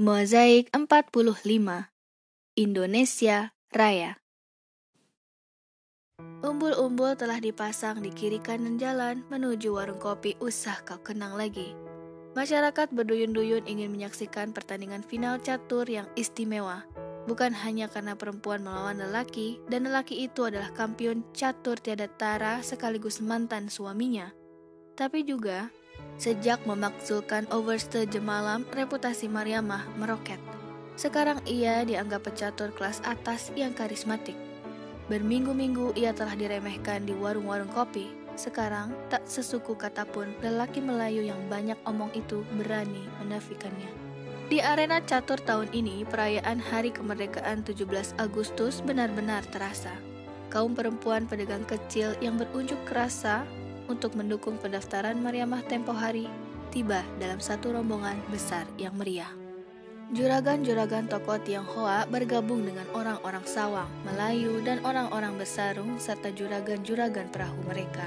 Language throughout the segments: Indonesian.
Mozaik 45 Indonesia Raya Umbul-umbul telah dipasang di kiri kanan jalan menuju warung kopi usah kau kenang lagi. Masyarakat berduyun-duyun ingin menyaksikan pertandingan final catur yang istimewa. Bukan hanya karena perempuan melawan lelaki, dan lelaki itu adalah kampion catur tiada tara sekaligus mantan suaminya. Tapi juga Sejak memakzulkan Overste Jemalam, reputasi Mariamah meroket. Sekarang ia dianggap pecatur kelas atas yang karismatik. Berminggu-minggu ia telah diremehkan di warung-warung kopi. Sekarang tak sesuku kata pun lelaki Melayu yang banyak omong itu berani menafikannya. Di arena catur tahun ini, perayaan Hari Kemerdekaan 17 Agustus benar-benar terasa. Kaum perempuan pedagang kecil yang berunjuk rasa untuk mendukung pendaftaran Mariamah tempo hari tiba dalam satu rombongan besar yang meriah. Juragan-juragan tokoh Tionghoa bergabung dengan orang-orang Sawang, Melayu, dan orang-orang Besarung serta juragan-juragan perahu mereka.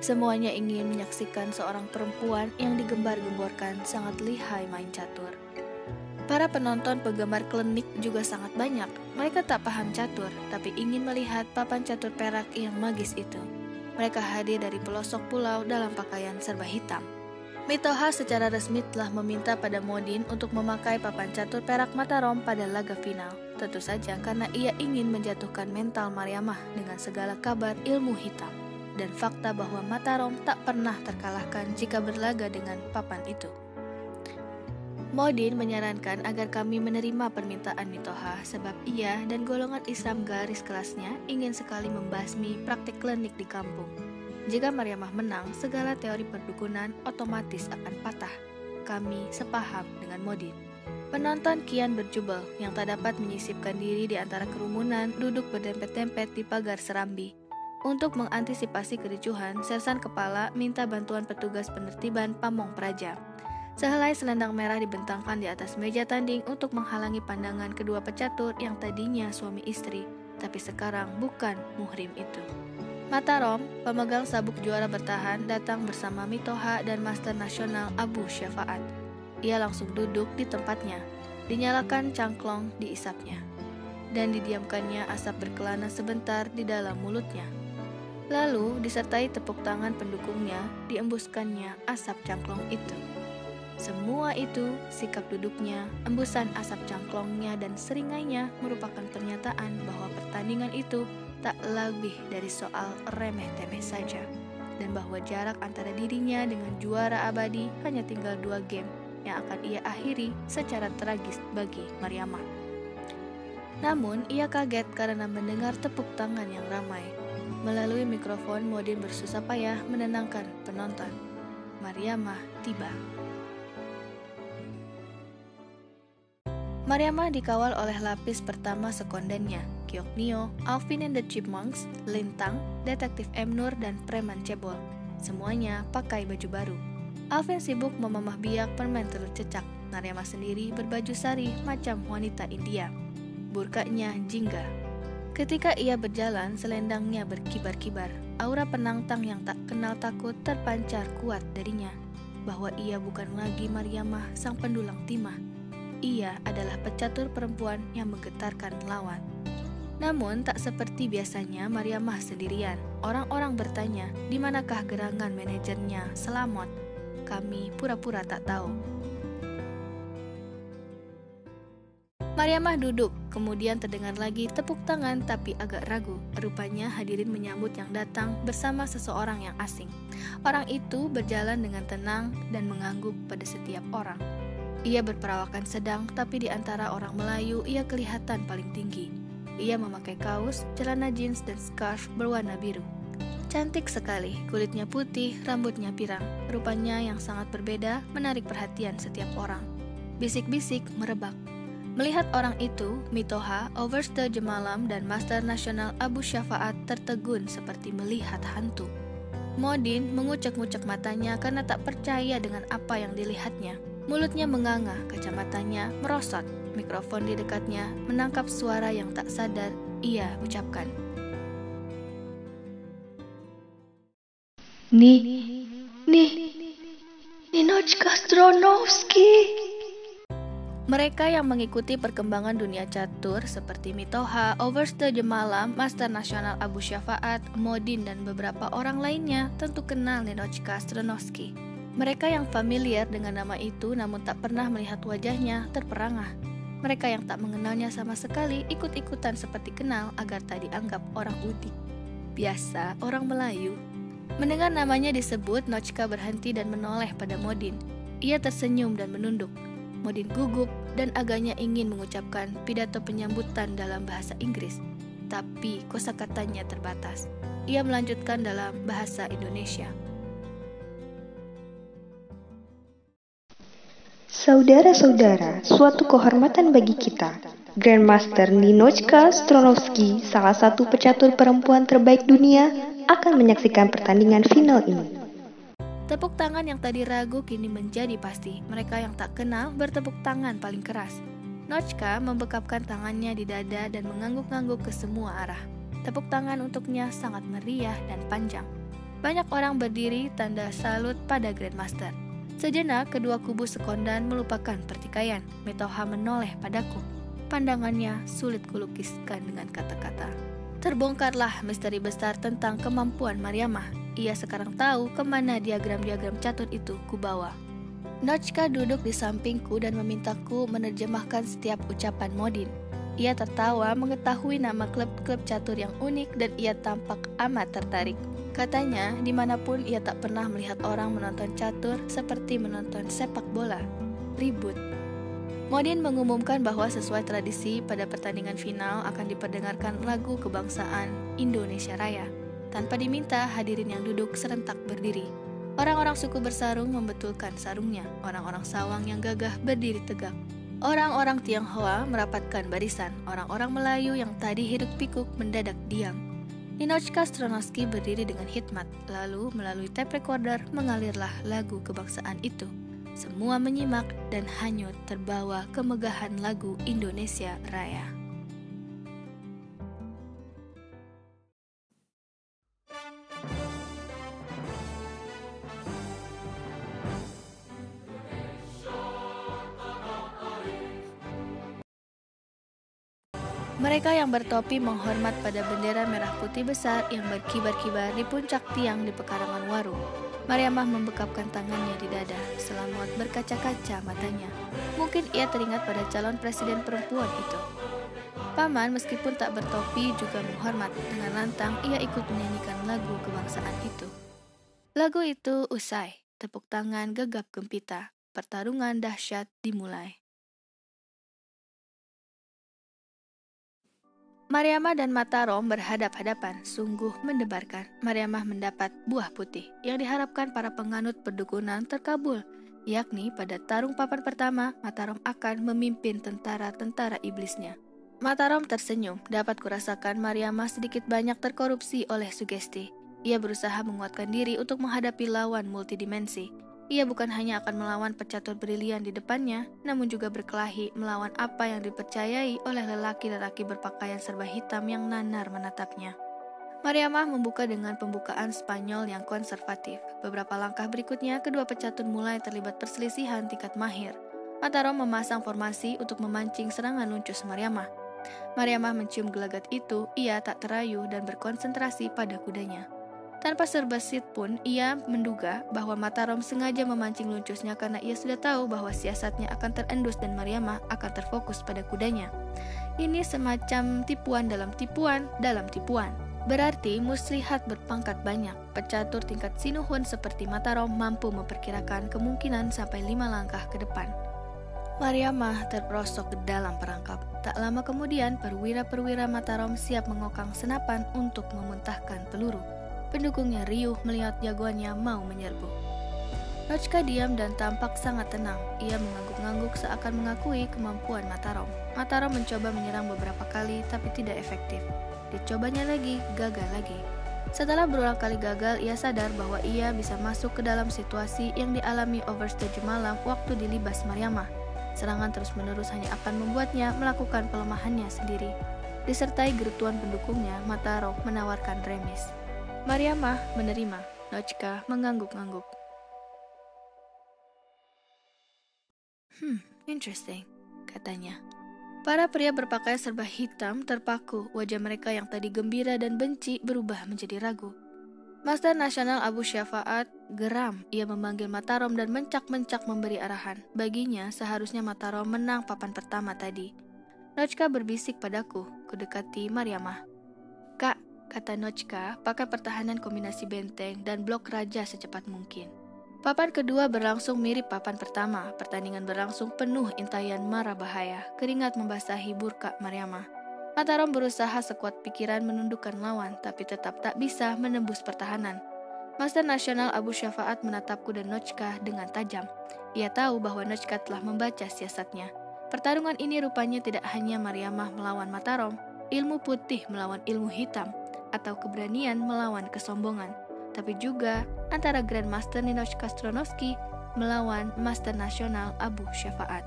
Semuanya ingin menyaksikan seorang perempuan yang digembar-gemborkan sangat lihai main catur. Para penonton penggemar klinik juga sangat banyak. Mereka tak paham catur, tapi ingin melihat papan catur perak yang magis itu. Mereka hadir dari pelosok pulau dalam pakaian serba hitam. Mitoha secara resmi telah meminta pada Modin untuk memakai papan catur perak Mataram pada laga final. Tentu saja karena ia ingin menjatuhkan mental Mariamah dengan segala kabar ilmu hitam dan fakta bahwa Mataram tak pernah terkalahkan jika berlaga dengan papan itu. Modin menyarankan agar kami menerima permintaan Mitoha sebab ia dan golongan Islam garis kelasnya ingin sekali membasmi praktik klinik di kampung. Jika Mariamah menang, segala teori perdukunan otomatis akan patah. Kami sepaham dengan Modin. Penonton kian berjubel yang tak dapat menyisipkan diri di antara kerumunan duduk berdempet-dempet di pagar serambi. Untuk mengantisipasi kericuhan, Sersan Kepala minta bantuan petugas penertiban Pamong Praja Sehelai selendang merah dibentangkan di atas meja tanding untuk menghalangi pandangan kedua pecatur yang tadinya suami istri, tapi sekarang bukan muhrim itu. Matarom, pemegang sabuk juara bertahan, datang bersama Mitoha dan Master Nasional Abu Syafaat. Ia langsung duduk di tempatnya, dinyalakan cangklong diisapnya, dan didiamkannya asap berkelana sebentar di dalam mulutnya. Lalu, disertai tepuk tangan pendukungnya, diembuskannya asap cangklong itu. Semua itu, sikap duduknya, embusan asap cangklongnya, dan seringainya merupakan pernyataan bahwa pertandingan itu tak lebih dari soal remeh-temeh saja, dan bahwa jarak antara dirinya dengan juara abadi hanya tinggal dua game yang akan ia akhiri secara tragis bagi Mariamah. Namun, ia kaget karena mendengar tepuk tangan yang ramai. Melalui mikrofon, Modin bersusah payah menenangkan penonton. Mariamah tiba. Mariamah dikawal oleh lapis pertama sekondennya, Kyok Nio, Alvin and the Chipmunks, Lintang, Detektif M. Nur, dan Preman Cebol. Semuanya pakai baju baru. Alvin sibuk memamah biak permen telur cecak. Mariamah sendiri berbaju sari macam wanita India. Burkanya jingga. Ketika ia berjalan, selendangnya berkibar-kibar. Aura penantang yang tak kenal takut terpancar kuat darinya. Bahwa ia bukan lagi Mariamah sang pendulang timah, ia adalah pecatur perempuan yang menggetarkan lawan. Namun, tak seperti biasanya Mariamah sendirian. Orang-orang bertanya, di manakah gerangan manajernya, Selamat? Kami pura-pura tak tahu. Mariamah duduk, kemudian terdengar lagi tepuk tangan tapi agak ragu. Rupanya hadirin menyambut yang datang bersama seseorang yang asing. Orang itu berjalan dengan tenang dan mengangguk pada setiap orang. Ia berperawakan sedang, tapi di antara orang Melayu ia kelihatan paling tinggi. Ia memakai kaos, celana jeans, dan scarf berwarna biru. Cantik sekali, kulitnya putih, rambutnya pirang. Rupanya yang sangat berbeda menarik perhatian setiap orang. Bisik-bisik merebak. Melihat orang itu, Mitoha, Overste Jemalam, dan Master Nasional Abu Syafaat tertegun seperti melihat hantu. Modin mengucek-ngucek matanya karena tak percaya dengan apa yang dilihatnya. Mulutnya menganga, kacamatanya merosot. Mikrofon di dekatnya menangkap suara yang tak sadar ia ucapkan. Nih, nih, Ninoch Kastronovski. Mereka yang mengikuti perkembangan dunia catur seperti Mitoha, Overste Jemalam, Master Nasional Abu Syafaat, Modin, dan beberapa orang lainnya tentu kenal Ninochka Stranovski. Mereka yang familiar dengan nama itu namun tak pernah melihat wajahnya terperangah. Mereka yang tak mengenalnya sama sekali ikut-ikutan seperti kenal agar tak dianggap orang udik. Biasa orang Melayu. Mendengar namanya disebut, Nochka berhenti dan menoleh pada Modin. Ia tersenyum dan menunduk. Modin gugup dan agaknya ingin mengucapkan pidato penyambutan dalam bahasa Inggris, tapi kosakatanya terbatas. Ia melanjutkan dalam bahasa Indonesia. Saudara-saudara, suatu kehormatan bagi kita. Grandmaster Ninochka Stronovski, salah satu pecatur perempuan terbaik dunia, akan menyaksikan pertandingan final ini. Tepuk tangan yang tadi ragu kini menjadi pasti. Mereka yang tak kenal bertepuk tangan paling keras. Nochka membekapkan tangannya di dada dan mengangguk-angguk ke semua arah. Tepuk tangan untuknya sangat meriah dan panjang. Banyak orang berdiri tanda salut pada Grandmaster. Sejenak, kedua kubu sekondan melupakan pertikaian. Metoha menoleh padaku. Pandangannya sulit kulukiskan dengan kata-kata. Terbongkarlah misteri besar tentang kemampuan Mariamah ia sekarang tahu ke mana diagram-diagram catur itu kubawa. Nochka duduk di sampingku dan memintaku menerjemahkan setiap ucapan Modin. Ia tertawa mengetahui nama klub-klub catur yang unik dan ia tampak amat tertarik. Katanya, di mana pun ia tak pernah melihat orang menonton catur seperti menonton sepak bola. Ribut. Modin mengumumkan bahwa sesuai tradisi pada pertandingan final akan diperdengarkan lagu kebangsaan Indonesia Raya. Tanpa diminta, hadirin yang duduk serentak berdiri. Orang-orang suku bersarung membetulkan sarungnya. Orang-orang sawang yang gagah berdiri tegak. Orang-orang Tionghoa merapatkan barisan. Orang-orang Melayu yang tadi hidup pikuk mendadak diam. Ninochka Stronovski berdiri dengan hikmat, lalu melalui tape recorder mengalirlah lagu kebangsaan itu. Semua menyimak dan hanyut terbawa kemegahan lagu Indonesia Raya. Mereka yang bertopi menghormat pada bendera merah putih besar yang berkibar-kibar di puncak tiang di pekarangan warung. Mariamah membekapkan tangannya di dada, selamat berkaca-kaca matanya. Mungkin ia teringat pada calon presiden perempuan itu. Paman meskipun tak bertopi juga menghormat. Dengan lantang ia ikut menyanyikan lagu kebangsaan itu. Lagu itu usai, tepuk tangan gegap gempita, pertarungan dahsyat dimulai. Mariamah dan Matarom berhadap-hadapan, sungguh mendebarkan. Mariamah mendapat buah putih yang diharapkan para penganut perdukunan terkabul, yakni pada tarung papan pertama, Matarom akan memimpin tentara-tentara iblisnya. Matarom tersenyum, dapat kurasakan Mariamah sedikit banyak terkorupsi oleh sugesti. Ia berusaha menguatkan diri untuk menghadapi lawan multidimensi, ia bukan hanya akan melawan pecatur brilian di depannya, namun juga berkelahi melawan apa yang dipercayai oleh lelaki-lelaki berpakaian serba hitam yang nanar menatapnya. Mariamah membuka dengan pembukaan Spanyol yang konservatif. Beberapa langkah berikutnya, kedua pecatur mulai terlibat perselisihan tingkat mahir. Matarom memasang formasi untuk memancing serangan luncus Mariamah. Mariamah mencium gelagat itu, ia tak terayu dan berkonsentrasi pada kudanya. Tanpa serbasit pun, ia menduga bahwa Mataram sengaja memancing luncusnya karena ia sudah tahu bahwa siasatnya akan terendus dan Mariamah akan terfokus pada kudanya. Ini semacam tipuan dalam tipuan dalam tipuan. Berarti muslihat berpangkat banyak. Pecatur tingkat sinuhun seperti Mataram mampu memperkirakan kemungkinan sampai lima langkah ke depan. Mariamah terperosok ke dalam perangkap. Tak lama kemudian, perwira-perwira Mataram siap mengokang senapan untuk memuntahkan peluru. Pendukungnya riuh melihat jagoannya mau menyerbu. Rochka diam dan tampak sangat tenang. Ia mengangguk-angguk seakan mengakui kemampuan Mataram. Mataram mencoba menyerang beberapa kali tapi tidak efektif. Dicobanya lagi, gagal lagi. Setelah berulang kali gagal, ia sadar bahwa ia bisa masuk ke dalam situasi yang dialami Overstage malam waktu dilibas Mariamah. Serangan terus-menerus hanya akan membuatnya melakukan pelemahannya sendiri. Disertai gerutuan pendukungnya, Mataram menawarkan remis. Mariamah menerima. Nochka mengangguk-angguk. Hmm, interesting. katanya. Para pria berpakaian serba hitam terpaku, wajah mereka yang tadi gembira dan benci berubah menjadi ragu. Master Nasional Abu Syafaat geram. Ia memanggil Matarom dan mencak-mencak memberi arahan. Baginya, seharusnya Matarom menang papan pertama tadi. Nochka berbisik padaku, kudekati Mariamah. Kata Nochka, pakai pertahanan kombinasi benteng dan blok raja secepat mungkin. Papan kedua berlangsung mirip papan pertama. Pertandingan berlangsung penuh intayan marah bahaya. Keringat membasahi burka Mariamah. Mataram berusaha sekuat pikiran menundukkan lawan, tapi tetap tak bisa menembus pertahanan. Master Nasional Abu Syafaat menatapku dan Nochka dengan tajam. Ia tahu bahwa Nochka telah membaca siasatnya. Pertarungan ini rupanya tidak hanya Mariamah melawan Mataram, ilmu putih melawan ilmu hitam, atau keberanian melawan kesombongan, tapi juga antara Grandmaster Ninochka Stronovski melawan Master Nasional Abu Syafaat.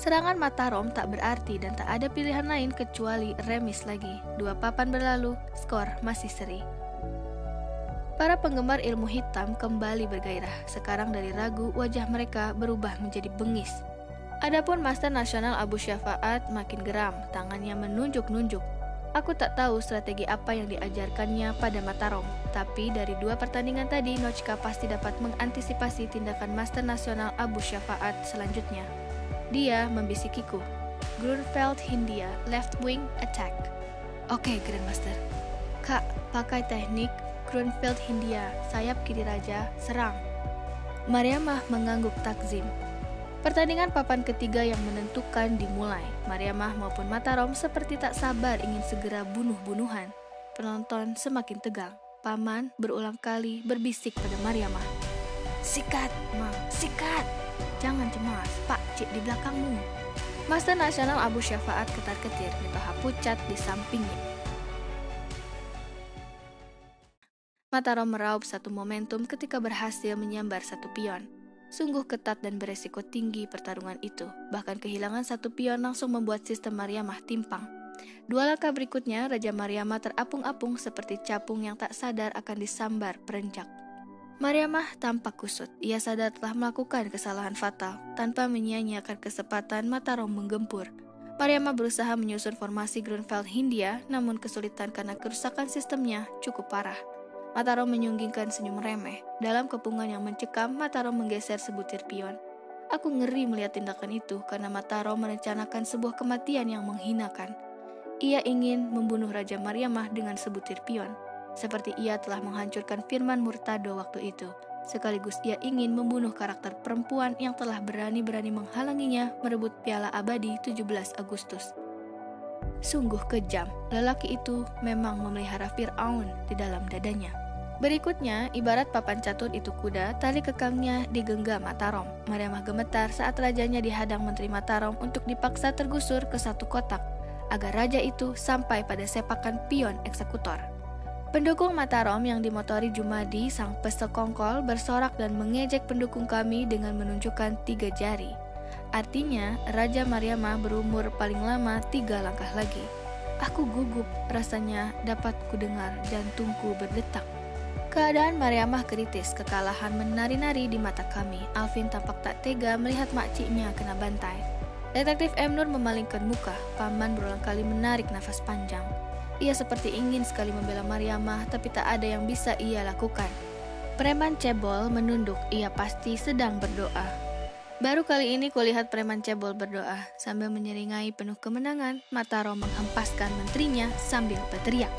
Serangan Matarom tak berarti dan tak ada pilihan lain kecuali remis lagi. Dua papan berlalu, skor masih seri. Para penggemar ilmu hitam kembali bergairah. Sekarang dari ragu, wajah mereka berubah menjadi bengis. Adapun Master Nasional Abu Syafaat makin geram, tangannya menunjuk-nunjuk. Aku tak tahu strategi apa yang diajarkannya pada Matarom, tapi dari dua pertandingan tadi, Nochka pasti dapat mengantisipasi tindakan Master Nasional Abu Syafaat selanjutnya. Dia membisikiku. Grunfeld Hindia, left wing attack. Oke, okay, Grandmaster. Kak, pakai teknik Grunfeld Hindia, sayap kiri raja, serang. Mariamah mengangguk takzim. Pertandingan papan ketiga yang menentukan dimulai. Mariamah maupun Matarom seperti tak sabar ingin segera bunuh-bunuhan. Penonton semakin tegang. Paman berulang kali berbisik pada Mariamah. Sikat, Ma, sikat! Jangan cemas, Pak Cik di belakangmu. Master Nasional Abu Syafaat ketar-ketir, Mitoha pucat di sampingnya. Mataro meraup satu momentum ketika berhasil menyambar satu pion. Sungguh ketat dan beresiko tinggi pertarungan itu. Bahkan kehilangan satu pion langsung membuat sistem Mariamah timpang. Dua langkah berikutnya, Raja Mariamah terapung-apung seperti capung yang tak sadar akan disambar perenjak. Mariamah tampak kusut. Ia sadar telah melakukan kesalahan fatal. Tanpa menyia-nyiakan kesempatan, Matarom menggempur. Mariamah berusaha menyusun formasi Grunfeld Hindia, namun kesulitan karena kerusakan sistemnya cukup parah. Matarom menyunggingkan senyum remeh. Dalam kepungan yang mencekam, Matarom menggeser sebutir pion. Aku ngeri melihat tindakan itu karena Matarom merencanakan sebuah kematian yang menghinakan. Ia ingin membunuh Raja Mariamah dengan sebutir pion seperti ia telah menghancurkan firman Murtado waktu itu. Sekaligus ia ingin membunuh karakter perempuan yang telah berani-berani menghalanginya merebut piala abadi 17 Agustus. Sungguh kejam, lelaki itu memang memelihara Fir'aun di dalam dadanya. Berikutnya, ibarat papan catur itu kuda, tali kekangnya digenggam Matarom. Mariamah gemetar saat rajanya dihadang Menteri Matarom untuk dipaksa tergusur ke satu kotak, agar raja itu sampai pada sepakan pion eksekutor. Pendukung Matarom yang dimotori Jumadi, sang pesekongkol, bersorak dan mengejek pendukung kami dengan menunjukkan tiga jari. Artinya, Raja Mariamah berumur paling lama tiga langkah lagi. Aku gugup, rasanya dapat kudengar jantungku berdetak. Keadaan Mariamah kritis, kekalahan menari-nari di mata kami. Alvin tampak tak tega melihat makciknya kena bantai. Detektif M. Nur memalingkan muka, paman berulang kali menarik nafas panjang. Ia seperti ingin sekali membela Mariamah, tapi tak ada yang bisa ia lakukan. Preman cebol menunduk, ia pasti sedang berdoa. Baru kali ini kulihat preman cebol berdoa sambil menyeringai penuh kemenangan. Mataro menghempaskan menterinya sambil berteriak.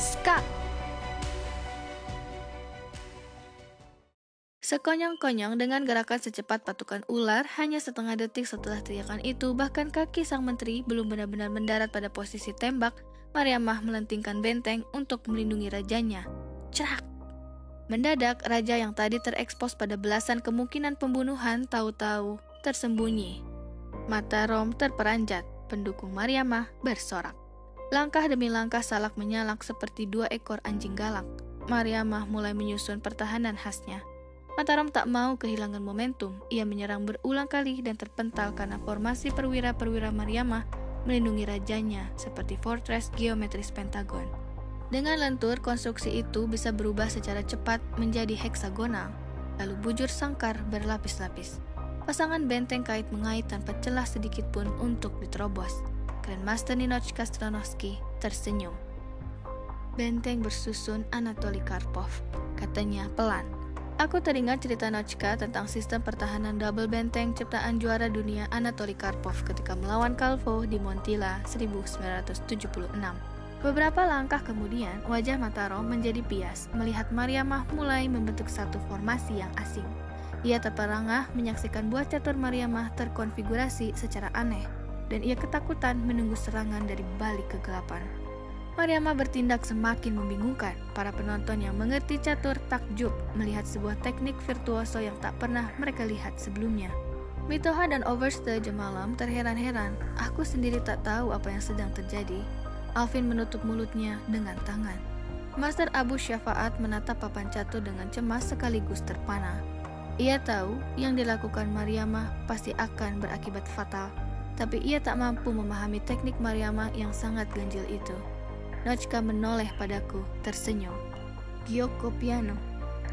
Ska! Sekonyong-konyong dengan gerakan secepat patukan ular, hanya setengah detik setelah teriakan itu, bahkan kaki sang menteri belum benar-benar mendarat pada posisi tembak, Mariamah melentingkan benteng untuk melindungi rajanya. Cerak! Mendadak, raja yang tadi terekspos pada belasan kemungkinan pembunuhan tahu-tahu tersembunyi. Mata Rom terperanjat, pendukung Mariamah bersorak. Langkah demi langkah salak menyalak seperti dua ekor anjing galak. Mariamah mulai menyusun pertahanan khasnya. Mataram tak mau kehilangan momentum. Ia menyerang berulang kali dan terpental karena formasi perwira-perwira Mariamah melindungi rajanya seperti fortress geometris pentagon. Dengan lentur, konstruksi itu bisa berubah secara cepat menjadi heksagonal, lalu bujur sangkar berlapis-lapis. Pasangan benteng kait mengait tanpa celah sedikit pun untuk diterobos. Grandmaster Ninochka Stranovski tersenyum. Benteng bersusun Anatoly Karpov, katanya pelan. Aku teringat cerita Nochka tentang sistem pertahanan double benteng ciptaan juara dunia Anatoly Karpov ketika melawan Kalvo di Montila 1976. Beberapa langkah kemudian, wajah Matarom menjadi pias melihat Mariamah mulai membentuk satu formasi yang asing. Ia terperangah menyaksikan buah catur Mariamah terkonfigurasi secara aneh, dan ia ketakutan menunggu serangan dari balik kegelapan. Mariamah bertindak semakin membingungkan. Para penonton yang mengerti catur takjub melihat sebuah teknik virtuoso yang tak pernah mereka lihat sebelumnya. Mitoha dan Overste Jemalam terheran-heran. Aku sendiri tak tahu apa yang sedang terjadi. Alvin menutup mulutnya dengan tangan. Master Abu Syafaat menatap papan catur dengan cemas sekaligus terpana. Ia tahu yang dilakukan Mariamah pasti akan berakibat fatal, tapi ia tak mampu memahami teknik Mariamah yang sangat ganjil itu. Nochka menoleh padaku, tersenyum. Gyoko piano,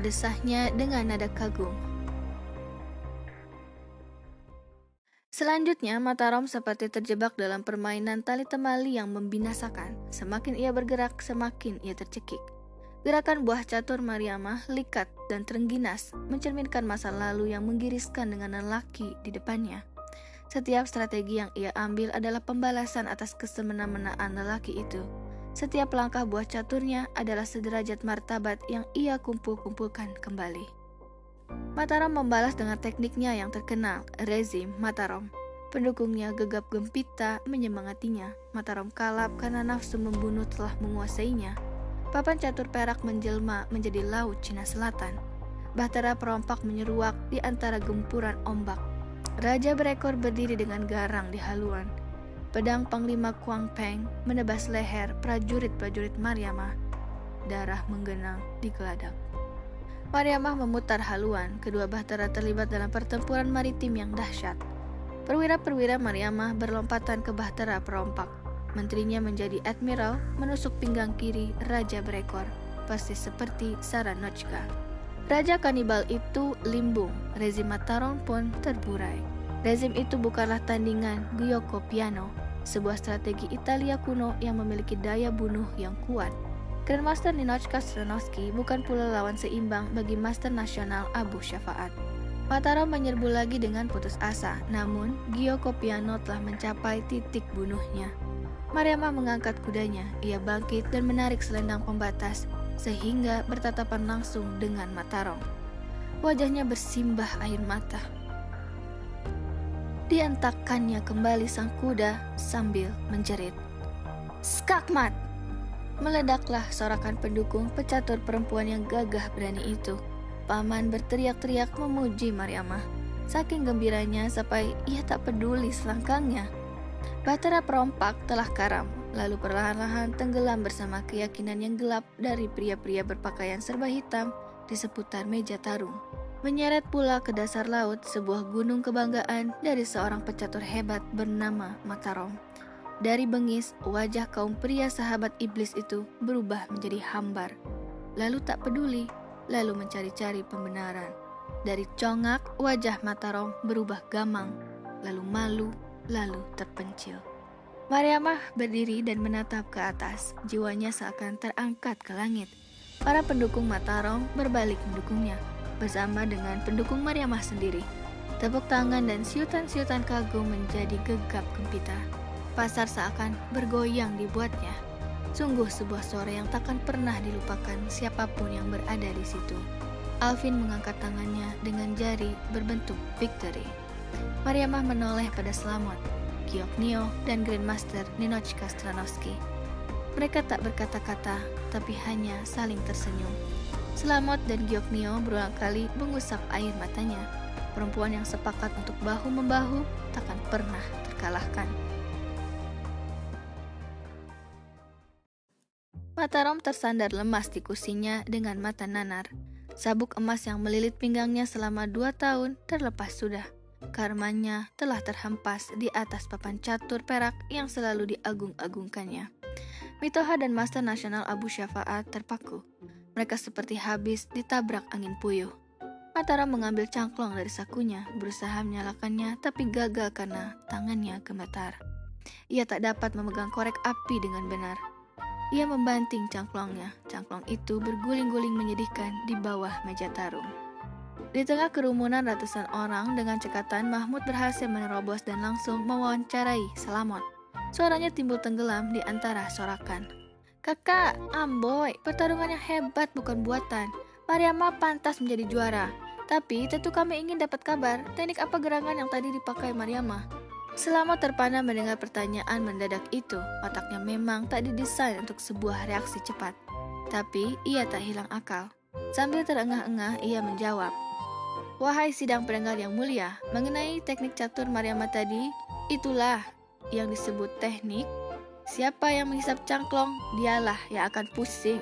desahnya dengan nada kagum. Selanjutnya, Mataram seperti terjebak dalam permainan tali temali yang membinasakan. Semakin ia bergerak, semakin ia tercekik. Gerakan buah catur Mariamah likat dan terengginas, mencerminkan masa lalu yang menggiriskan dengan lelaki di depannya. Setiap strategi yang ia ambil adalah pembalasan atas kesemena-menaan lelaki itu. Setiap langkah buah caturnya adalah sederajat martabat yang ia kumpul-kumpulkan kembali. Mataram membalas dengan tekniknya yang terkenal, rezim Mataram. Pendukungnya gegap gempita menyemangatinya. Mataram kalap karena nafsu membunuh telah menguasainya Papan catur perak menjelma menjadi laut Cina Selatan. Bahtera perompak menyeruak di antara gempuran ombak. Raja berekor berdiri dengan garang di haluan. Pedang Panglima Kuang Peng menebas leher prajurit-prajurit Mariamah. Darah menggenang di geladak. Mariamah memutar haluan, kedua bahtera terlibat dalam pertempuran maritim yang dahsyat. Perwira-perwira Mariamah berlompatan ke bahtera perompak. Menterinya menjadi admiral menusuk pinggang kiri Raja berekor, persis seperti Saranochka. Raja kanibal itu limbung, rezim Mataron pun terburai. Rezim itu bukanlah tandingan Gyoko Piano, sebuah strategi Italia kuno yang memiliki daya bunuh yang kuat. Grandmaster Ninochka Stranovski bukan pula lawan seimbang bagi Master Nasional Abu Syafaat. Mataram menyerbu lagi dengan putus asa, namun Gyoko Piano telah mencapai titik bunuhnya. Mariamah mengangkat kudanya, ia bangkit dan menarik selendang pembatas sehingga bertatapan langsung dengan Matarong. Wajahnya bersimbah air mata. Diantakannya kembali sang kuda sambil menjerit. Skakmat! Meledaklah sorakan pendukung pecatur perempuan yang gagah berani itu. Paman berteriak-teriak memuji Mariamah. Saking gembiranya sampai ia tak peduli selangkangnya. Bahtera perompak telah karam, lalu perlahan-lahan tenggelam bersama keyakinan yang gelap dari pria-pria berpakaian serba hitam di seputar meja tarung. Menyeret pula ke dasar laut sebuah gunung kebanggaan dari seorang pecatur hebat bernama Matarom. Dari bengis, wajah kaum pria sahabat iblis itu berubah menjadi hambar. Lalu tak peduli, lalu mencari-cari pembenaran. Dari congak, wajah Matarom berubah gamang, lalu malu, lalu terpencil. Mariamah berdiri dan menatap ke atas, jiwanya seakan terangkat ke langit. Para pendukung Matarong berbalik mendukungnya, bersama dengan pendukung Mariamah sendiri. Tepuk tangan dan siutan-siutan kagum menjadi gegap gempita. Pasar seakan bergoyang dibuatnya. Sungguh sebuah suara yang takkan pernah dilupakan siapa pun yang berada di situ. Alvin mengangkat tangannya dengan jari berbentuk victory. Mariamah menoleh pada Selamat, Neo, dan Grandmaster Ninochka Stranovski. Mereka tak berkata-kata, tapi hanya saling tersenyum. Selamat dan Neo berulang kali mengusap air matanya. Perempuan yang sepakat untuk bahu-membahu takkan pernah terkalahkan. Matarom tersandar lemas di kursinya dengan mata nanar. Sabuk emas yang melilit pinggangnya selama dua tahun terlepas sudah. Karmanya telah terhempas di atas papan catur perak yang selalu diagung-agungkannya. Mitoha dan Master Nasional Abu Syafaat terpaku. Mereka seperti habis ditabrak angin puyuh. Mataram mengambil cangklong dari sakunya, berusaha menyalakannya, tapi gagal karena tangannya gemetar. Ia tak dapat memegang korek api dengan benar. Ia membanting cangklongnya. Cangklong itu berguling-guling menyedihkan di bawah meja tarung. Di tengah kerumunan ratusan orang dengan cekatan, Mahmud berhasil menerobos dan langsung mewawancarai Selamot. Suaranya timbul tenggelam di antara sorakan. Kakak, Amboy, pertarungannya hebat bukan buatan. Mariama pantas menjadi juara. Tapi tentu kami ingin dapat kabar teknik apa gerangan yang tadi dipakai Mariama. Selama terpana mendengar pertanyaan mendadak itu, otaknya memang tak didesain untuk sebuah reaksi cepat. Tapi ia tak hilang akal. Sambil terengah-engah, ia menjawab, Wahai sidang pendengar yang mulia, mengenai teknik catur Mariama tadi, itulah yang disebut teknik Siapa yang menghisap cangklong, dialah yang akan pusing.